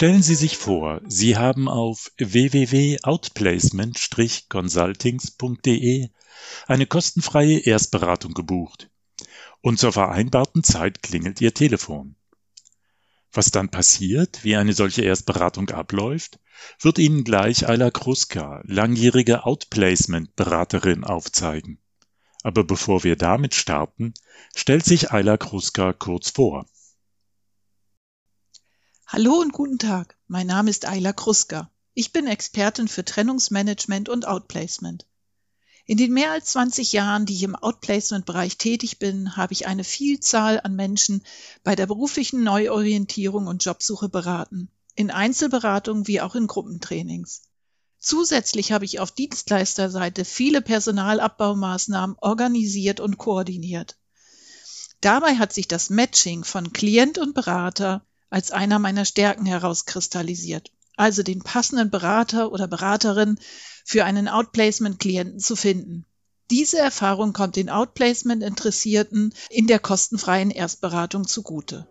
Stellen Sie sich vor, Sie haben auf www.outplacement-consultings.de eine kostenfreie Erstberatung gebucht und zur vereinbarten Zeit klingelt Ihr Telefon. Was dann passiert, wie eine solche Erstberatung abläuft, wird Ihnen gleich Ayla Kruska, langjährige Outplacement-Beraterin, aufzeigen. Aber bevor wir damit starten, stellt sich Ayla Kruska kurz vor. Hallo und guten Tag. Mein Name ist Ayla Kruska. Ich bin Expertin für Trennungsmanagement und Outplacement. In den mehr als 20 Jahren, die ich im Outplacement-Bereich tätig bin, habe ich eine Vielzahl an Menschen bei der beruflichen Neuorientierung und Jobsuche beraten, in Einzelberatungen wie auch in Gruppentrainings. Zusätzlich habe ich auf Dienstleisterseite viele Personalabbaumaßnahmen organisiert und koordiniert. Dabei hat sich das Matching von Klient und Berater als einer meiner Stärken herauskristallisiert, also den passenden Berater oder Beraterin für einen Outplacement-Klienten zu finden. Diese Erfahrung kommt den Outplacement-Interessierten in der kostenfreien Erstberatung zugute.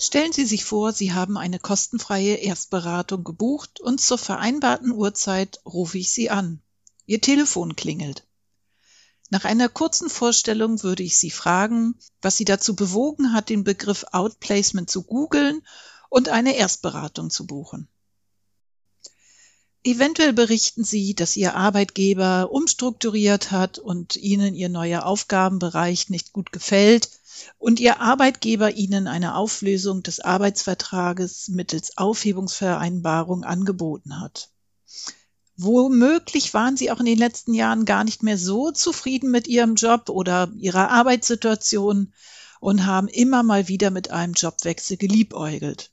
Stellen Sie sich vor, Sie haben eine kostenfreie Erstberatung gebucht und zur vereinbarten Uhrzeit rufe ich Sie an. Ihr Telefon klingelt. Nach einer kurzen Vorstellung würde ich Sie fragen, was Sie dazu bewogen hat, den Begriff Outplacement zu googeln und eine Erstberatung zu buchen. Eventuell berichten Sie, dass Ihr Arbeitgeber umstrukturiert hat und Ihnen Ihr neuer Aufgabenbereich nicht gut gefällt und Ihr Arbeitgeber Ihnen eine Auflösung des Arbeitsvertrages mittels Aufhebungsvereinbarung angeboten hat. Womöglich waren Sie auch in den letzten Jahren gar nicht mehr so zufrieden mit Ihrem Job oder Ihrer Arbeitssituation und haben immer mal wieder mit einem Jobwechsel geliebäugelt.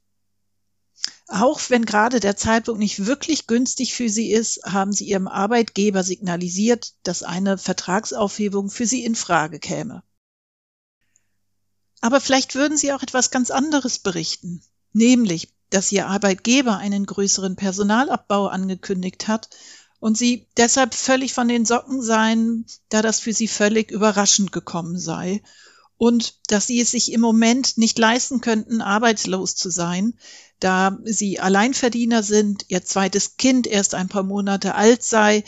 Auch wenn gerade der Zeitpunkt nicht wirklich günstig für Sie ist, haben Sie Ihrem Arbeitgeber signalisiert, dass eine Vertragsaufhebung für Sie in Frage käme. Aber vielleicht würden Sie auch etwas ganz anderes berichten, nämlich dass Ihr Arbeitgeber einen größeren Personalabbau angekündigt hat und Sie deshalb völlig von den Socken seien, da das für Sie völlig überraschend gekommen sei und dass Sie es sich im Moment nicht leisten könnten, arbeitslos zu sein, da Sie Alleinverdiener sind, Ihr zweites Kind erst ein paar Monate alt sei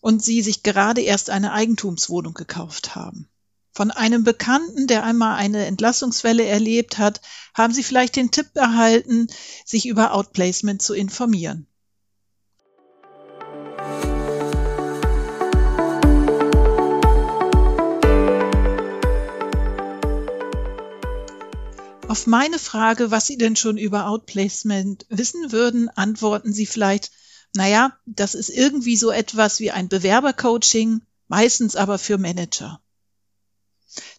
und Sie sich gerade erst eine Eigentumswohnung gekauft haben. Von einem Bekannten, der einmal eine Entlassungswelle erlebt hat, haben Sie vielleicht den Tipp erhalten, sich über Outplacement zu informieren. Auf meine Frage, was Sie denn schon über Outplacement wissen würden, antworten Sie vielleicht, naja, das ist irgendwie so etwas wie ein Bewerbercoaching, meistens aber für Manager.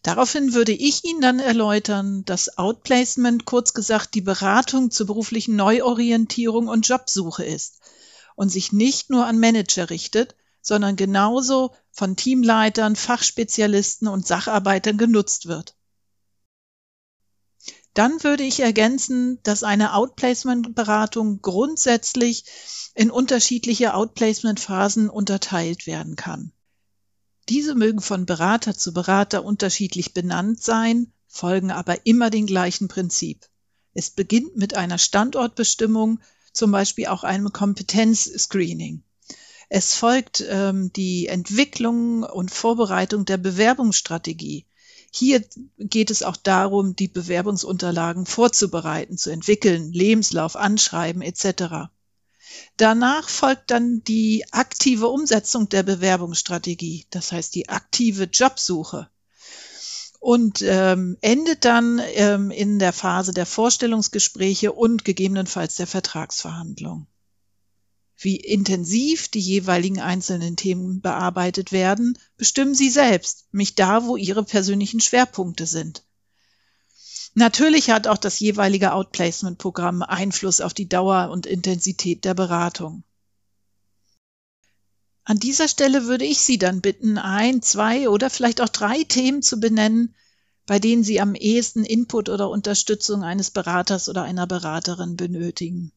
Daraufhin würde ich Ihnen dann erläutern, dass Outplacement kurz gesagt die Beratung zur beruflichen Neuorientierung und Jobsuche ist und sich nicht nur an Manager richtet, sondern genauso von Teamleitern, Fachspezialisten und Sacharbeitern genutzt wird. Dann würde ich ergänzen, dass eine Outplacement-Beratung grundsätzlich in unterschiedliche Outplacement-Phasen unterteilt werden kann. Diese mögen von Berater zu Berater unterschiedlich benannt sein, folgen aber immer dem gleichen Prinzip. Es beginnt mit einer Standortbestimmung, zum Beispiel auch einem Kompetenzscreening. Es folgt ähm, die Entwicklung und Vorbereitung der Bewerbungsstrategie. Hier geht es auch darum, die Bewerbungsunterlagen vorzubereiten, zu entwickeln, Lebenslauf, Anschreiben etc. Danach folgt dann die aktive Umsetzung der Bewerbungsstrategie, das heißt die aktive Jobsuche und ähm, endet dann ähm, in der Phase der Vorstellungsgespräche und gegebenenfalls der Vertragsverhandlung. Wie intensiv die jeweiligen einzelnen Themen bearbeitet werden, bestimmen Sie selbst, mich da, wo Ihre persönlichen Schwerpunkte sind. Natürlich hat auch das jeweilige Outplacement-Programm Einfluss auf die Dauer und Intensität der Beratung. An dieser Stelle würde ich Sie dann bitten, ein, zwei oder vielleicht auch drei Themen zu benennen, bei denen Sie am ehesten Input oder Unterstützung eines Beraters oder einer Beraterin benötigen.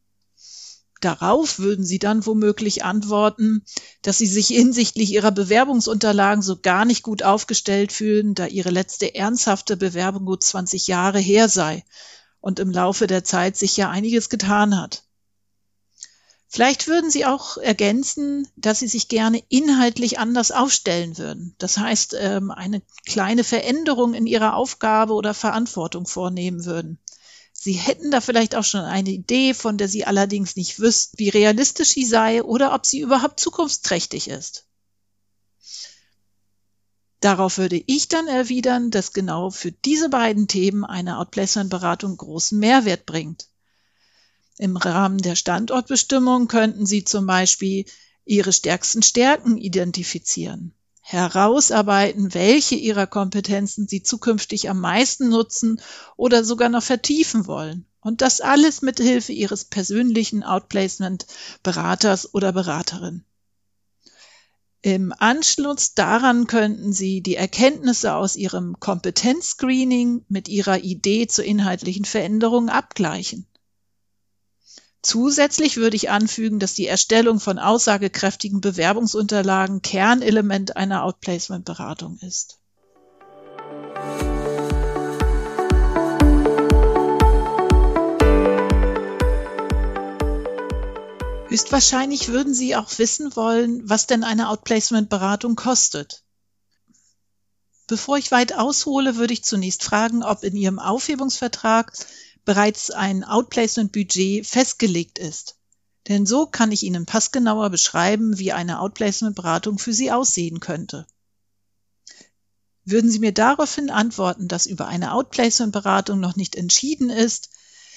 Darauf würden Sie dann womöglich antworten, dass Sie sich hinsichtlich Ihrer Bewerbungsunterlagen so gar nicht gut aufgestellt fühlen, da Ihre letzte ernsthafte Bewerbung gut 20 Jahre her sei und im Laufe der Zeit sich ja einiges getan hat. Vielleicht würden Sie auch ergänzen, dass Sie sich gerne inhaltlich anders aufstellen würden. Das heißt, ähm, eine kleine Veränderung in Ihrer Aufgabe oder Verantwortung vornehmen würden. Sie hätten da vielleicht auch schon eine Idee, von der Sie allerdings nicht wüssten, wie realistisch sie sei oder ob sie überhaupt zukunftsträchtig ist. Darauf würde ich dann erwidern, dass genau für diese beiden Themen eine Outplacement-Beratung großen Mehrwert bringt. Im Rahmen der Standortbestimmung könnten Sie zum Beispiel Ihre stärksten Stärken identifizieren herausarbeiten, welche ihrer Kompetenzen sie zukünftig am meisten nutzen oder sogar noch vertiefen wollen. Und das alles mit Hilfe ihres persönlichen Outplacement-Beraters oder Beraterin. Im Anschluss daran könnten Sie die Erkenntnisse aus Ihrem Kompetenzscreening mit Ihrer Idee zur inhaltlichen Veränderung abgleichen. Zusätzlich würde ich anfügen, dass die Erstellung von aussagekräftigen Bewerbungsunterlagen Kernelement einer Outplacement-Beratung ist. Höchstwahrscheinlich würden Sie auch wissen wollen, was denn eine Outplacement-Beratung kostet. Bevor ich weit aushole, würde ich zunächst fragen, ob in Ihrem Aufhebungsvertrag bereits ein Outplacement-Budget festgelegt ist. Denn so kann ich Ihnen passgenauer beschreiben, wie eine Outplacement-Beratung für Sie aussehen könnte. Würden Sie mir daraufhin antworten, dass über eine Outplacement-Beratung noch nicht entschieden ist,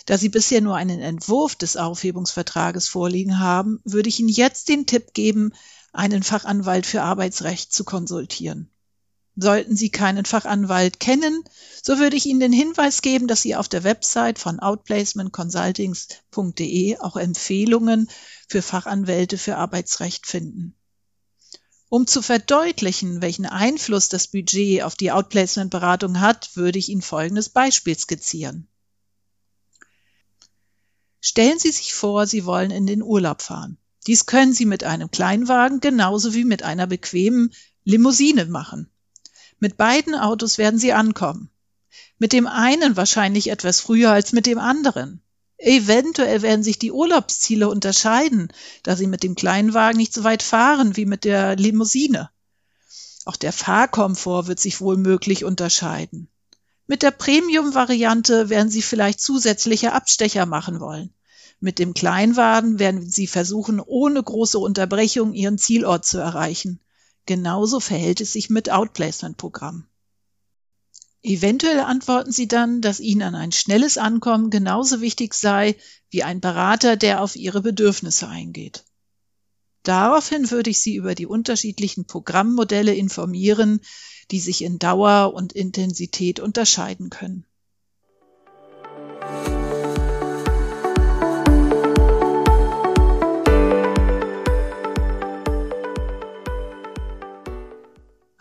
da Sie bisher nur einen Entwurf des Aufhebungsvertrages vorliegen haben, würde ich Ihnen jetzt den Tipp geben, einen Fachanwalt für Arbeitsrecht zu konsultieren. Sollten Sie keinen Fachanwalt kennen, so würde ich Ihnen den Hinweis geben, dass Sie auf der Website von outplacementconsultings.de auch Empfehlungen für Fachanwälte für Arbeitsrecht finden. Um zu verdeutlichen, welchen Einfluss das Budget auf die Outplacement-Beratung hat, würde ich Ihnen folgendes Beispiel skizzieren. Stellen Sie sich vor, Sie wollen in den Urlaub fahren. Dies können Sie mit einem Kleinwagen genauso wie mit einer bequemen Limousine machen. Mit beiden Autos werden sie ankommen. Mit dem einen wahrscheinlich etwas früher als mit dem anderen. Eventuell werden sich die Urlaubsziele unterscheiden, da sie mit dem Kleinwagen nicht so weit fahren wie mit der Limousine. Auch der Fahrkomfort wird sich wohl möglich unterscheiden. Mit der Premium-Variante werden Sie vielleicht zusätzliche Abstecher machen wollen. Mit dem Kleinwagen werden Sie versuchen, ohne große Unterbrechung Ihren Zielort zu erreichen. Genauso verhält es sich mit Outplacement-Programmen. Eventuell antworten Sie dann, dass Ihnen ein schnelles Ankommen genauso wichtig sei wie ein Berater, der auf Ihre Bedürfnisse eingeht. Daraufhin würde ich Sie über die unterschiedlichen Programmmodelle informieren, die sich in Dauer und Intensität unterscheiden können.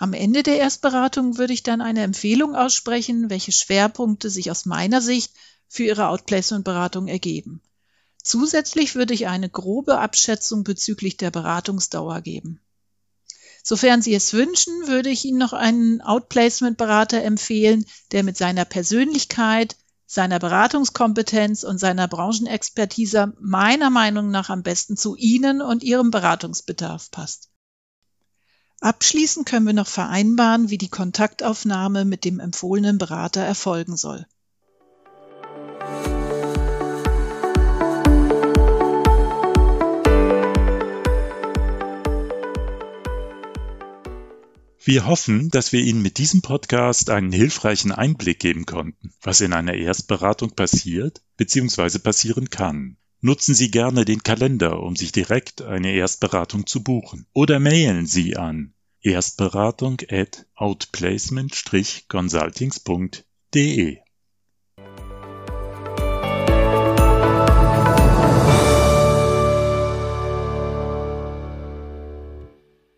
Am Ende der Erstberatung würde ich dann eine Empfehlung aussprechen, welche Schwerpunkte sich aus meiner Sicht für Ihre Outplacement-Beratung ergeben. Zusätzlich würde ich eine grobe Abschätzung bezüglich der Beratungsdauer geben. Sofern Sie es wünschen, würde ich Ihnen noch einen Outplacement-Berater empfehlen, der mit seiner Persönlichkeit, seiner Beratungskompetenz und seiner Branchenexpertise meiner Meinung nach am besten zu Ihnen und Ihrem Beratungsbedarf passt. Abschließend können wir noch vereinbaren, wie die Kontaktaufnahme mit dem empfohlenen Berater erfolgen soll. Wir hoffen, dass wir Ihnen mit diesem Podcast einen hilfreichen Einblick geben konnten, was in einer Erstberatung passiert bzw. passieren kann. Nutzen Sie gerne den Kalender, um sich direkt eine Erstberatung zu buchen. Oder mailen Sie an erstberatung at outplacement-consultings.de